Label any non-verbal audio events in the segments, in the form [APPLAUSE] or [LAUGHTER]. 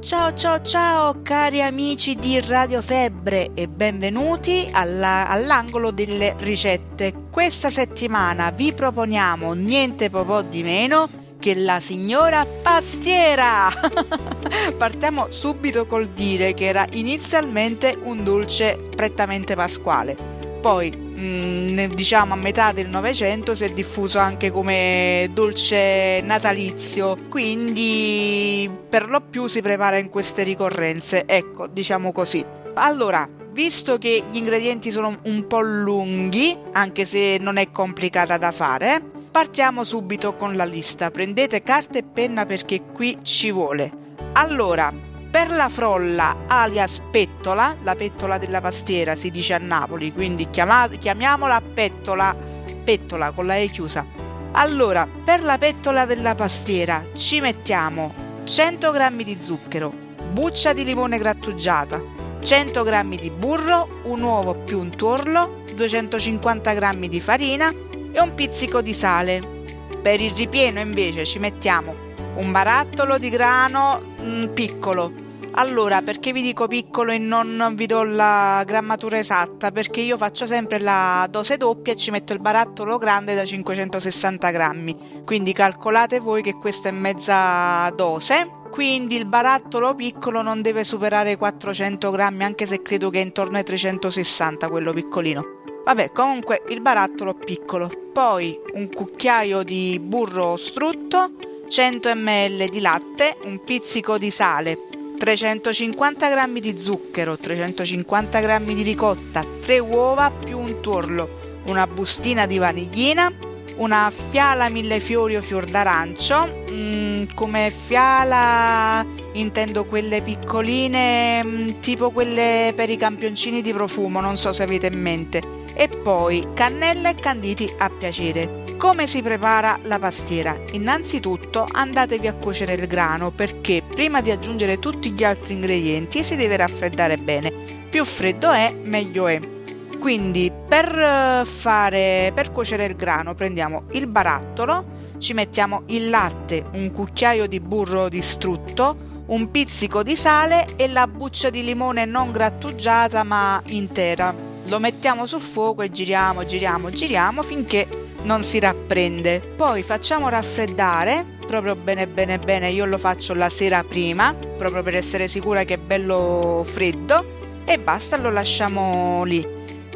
Ciao ciao ciao cari amici di Radio Febbre e benvenuti alla, all'angolo delle ricette. Questa settimana vi proponiamo niente po' di meno che la signora pastiera. [LAUGHS] Partiamo subito col dire che era inizialmente un dolce prettamente pasquale. Poi Mm, diciamo a metà del Novecento si è diffuso anche come dolce natalizio, quindi per lo più si prepara in queste ricorrenze, ecco, diciamo così. Allora, visto che gli ingredienti sono un po' lunghi, anche se non è complicata da fare, partiamo subito con la lista. Prendete carta e penna perché qui ci vuole. Allora, per la frolla alias pettola, la pettola della pastiera si dice a Napoli, quindi chiamate, chiamiamola pettola, pettola con la E chiusa. Allora, per la pettola della pastiera ci mettiamo 100 g di zucchero, buccia di limone grattugiata, 100 g di burro, un uovo più un tuorlo, 250 g di farina e un pizzico di sale. Per il ripieno invece ci mettiamo un barattolo di grano piccolo. Allora, perché vi dico piccolo e non vi do la grammatura esatta? Perché io faccio sempre la dose doppia e ci metto il barattolo grande da 560 grammi. Quindi calcolate voi che questa è mezza dose. Quindi il barattolo piccolo non deve superare i 400 grammi, anche se credo che è intorno ai 360 quello piccolino. Vabbè, comunque il barattolo piccolo. Poi un cucchiaio di burro strutto 100 ml di latte, un pizzico di sale, 350 g di zucchero, 350 g di ricotta, 3 uova più un tuorlo, una bustina di vaniglina, una fiala mille fiori o fior d'arancio, mm, come fiala intendo quelle piccoline, mm, tipo quelle per i campioncini di profumo, non so se avete in mente, e poi cannella e canditi a piacere. Come si prepara la pastiera? Innanzitutto andatevi a cuocere il grano perché prima di aggiungere tutti gli altri ingredienti si deve raffreddare bene. Più freddo è, meglio è. Quindi per, eh, fare, per cuocere il grano prendiamo il barattolo, ci mettiamo il latte, un cucchiaio di burro distrutto, un pizzico di sale e la buccia di limone non grattugiata ma intera. Lo mettiamo sul fuoco e giriamo, giriamo, giriamo finché non si rapprende. Poi facciamo raffreddare proprio bene bene bene, io lo faccio la sera prima, proprio per essere sicura che è bello freddo e basta, lo lasciamo lì.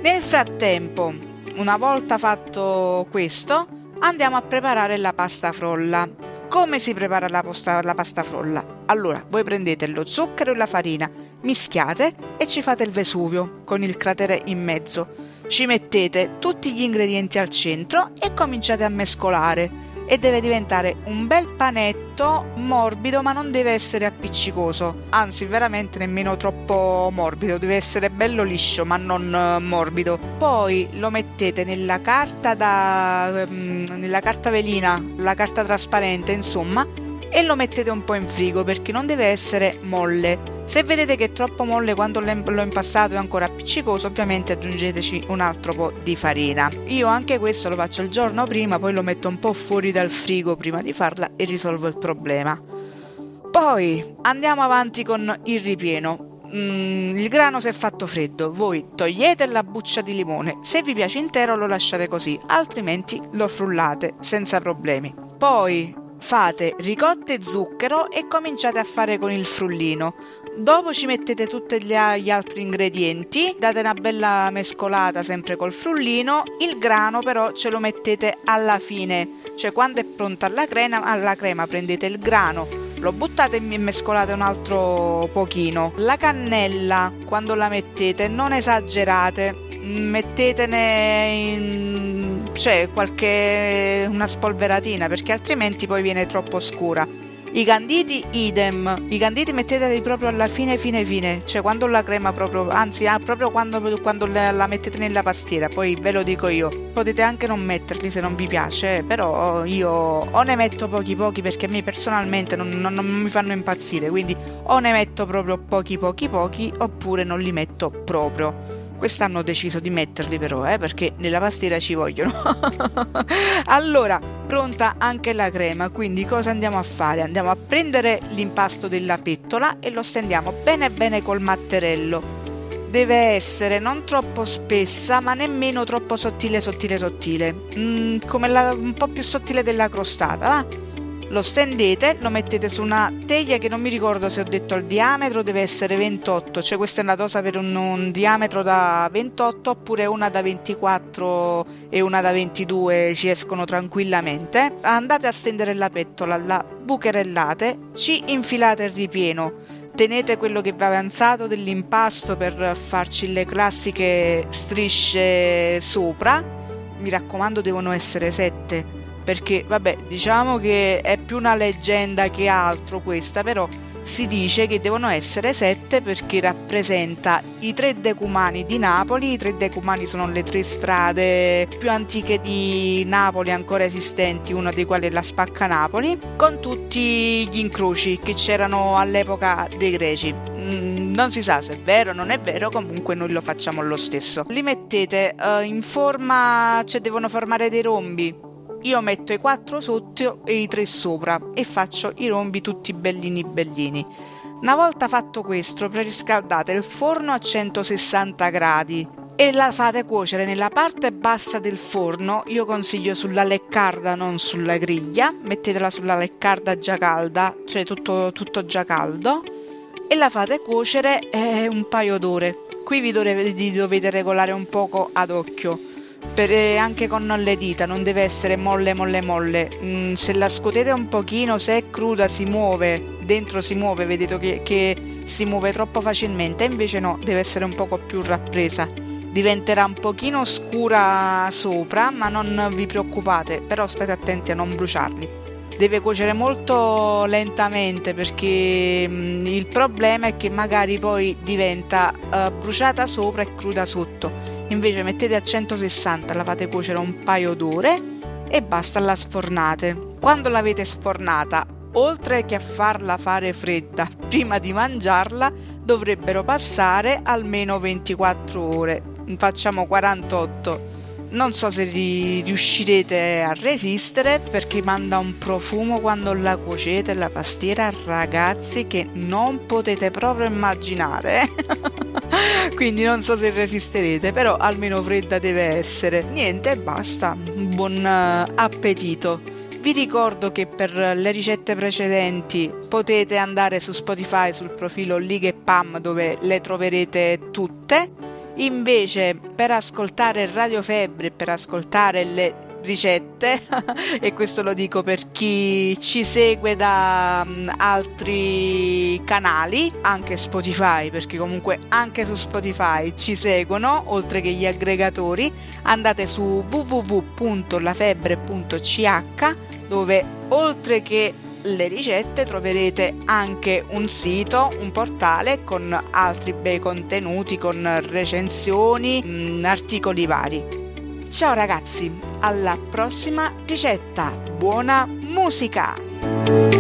Nel frattempo, una volta fatto questo, andiamo a preparare la pasta frolla. Come si prepara la, posta, la pasta frolla? Allora, voi prendete lo zucchero e la farina, mischiate e ci fate il Vesuvio con il cratere in mezzo ci mettete tutti gli ingredienti al centro e cominciate a mescolare e deve diventare un bel panetto morbido ma non deve essere appiccicoso. Anzi veramente nemmeno troppo morbido. Deve essere bello liscio ma non eh, morbido. Poi lo mettete nella carta da mm, nella carta velina la carta trasparente insomma e lo mettete un po' in frigo perché non deve essere molle. Se vedete che è troppo molle quando l'ho impastato e ancora appiccicoso, ovviamente aggiungeteci un altro po' di farina. Io anche questo lo faccio il giorno prima, poi lo metto un po' fuori dal frigo prima di farla e risolvo il problema. Poi andiamo avanti con il ripieno. Mm, il grano si è fatto freddo, voi togliete la buccia di limone, se vi piace intero lo lasciate così, altrimenti lo frullate senza problemi. Poi fate ricotta e zucchero e cominciate a fare con il frullino. Dopo ci mettete tutti gli altri ingredienti, date una bella mescolata sempre col frullino, il grano però ce lo mettete alla fine, cioè quando è pronta la crema, alla crema prendete il grano, lo buttate e mescolate un altro pochino. La cannella quando la mettete non esagerate, mettetene in cioè qualche una spolveratina perché altrimenti poi viene troppo scura i canditi idem. I canditi metteteli proprio alla fine fine fine. Cioè quando la crema proprio anzi ah, proprio quando, quando la, la, mettete nella pastiera. Poi ve lo dico io. Potete anche non metterli se non vi piace però io o ne metto pochi pochi perché a me personalmente non, non, non mi fanno impazzire. Quindi o ne metto proprio pochi pochi pochi oppure non li metto proprio. Quest'anno ho deciso di metterli però, eh, perché nella pastiera ci vogliono. [LAUGHS] allora, pronta anche la crema, quindi cosa andiamo a fare? Andiamo a prendere l'impasto della pettola e lo stendiamo bene bene col matterello. Deve essere non troppo spessa ma nemmeno troppo sottile sottile sottile, mm, come la, un po' più sottile della crostata, va? Lo stendete, lo mettete su una teglia che non mi ricordo se ho detto il diametro deve essere 28, cioè questa è una dosa per un, un diametro da 28 oppure una da 24 e una da 22 ci escono tranquillamente. Andate a stendere la pettola, la bucherellate, ci infilate il ripieno. Tenete quello che va avanzato dell'impasto per farci le classiche strisce sopra. Mi raccomando devono essere sette perché vabbè diciamo che è più una leggenda che altro questa però si dice che devono essere sette perché rappresenta i tre decumani di Napoli. I tre decumani sono le tre strade più antiche di Napoli ancora esistenti, una dei quali è la Spacca Napoli, con tutti gli incroci che c'erano all'epoca dei greci. Mm, non si sa se è vero o non è vero, comunque noi lo facciamo lo stesso. Li mettete uh, in forma, cioè devono formare dei rombi io metto i quattro sotto e i tre sopra e faccio i rombi tutti bellini bellini. Una volta fatto questo, preriscaldate il forno a 160 gradi e la fate cuocere nella parte bassa del forno. Io consiglio sulla leccarda, non sulla griglia. Mettetela sulla leccarda già calda, cioè tutto, tutto già caldo, e la fate cuocere eh, un paio d'ore. Qui vi dovete, dovete regolare un poco ad occhio per, eh, anche con le dita, non deve essere molle molle molle. Mm, se la scotete un pochino, se è cruda si muove, dentro si muove, vedete che, che si muove troppo facilmente, invece no, deve essere un poco più rappresa. Diventerà un pochino scura sopra, ma non vi preoccupate, però state attenti a non bruciarli deve cuocere molto lentamente perché mh, mm, il problema è che magari poi diventa uh, bruciata sopra e cruda sotto invece mettete a 160, la fate cuocere un paio d'ore e basta, la sfornate. Quando l'avete sfornata, oltre che a farla fare fredda prima di mangiarla, dovrebbero passare almeno 24 ore, facciamo 48 non so se riuscirete a resistere perché manda un profumo quando la cuocete la pastiera. Ragazzi che non potete proprio immaginare [LAUGHS] [LAUGHS] quindi non so se resisterete però almeno fredda deve essere. Niente basta. Buon eh, appetito. Vi ricordo che per le ricette precedenti potete andare su Spotify sul profilo Liga e Pam dove le troverete tutte. Invece, per ascoltare Radio Febbre, per ascoltare le ricette [LAUGHS] e questo lo dico per chi ci segue da um, altri canali anche Spotify perché comunque anche su Spotify ci seguono oltre che gli aggregatori andate su www.lafebbre.ch dove oltre che le ricette troverete anche un sito, un portale con altri bei contenuti, con recensioni, mm, articoli vari. Ciao ragazzi, alla prossima ricetta, buona musica!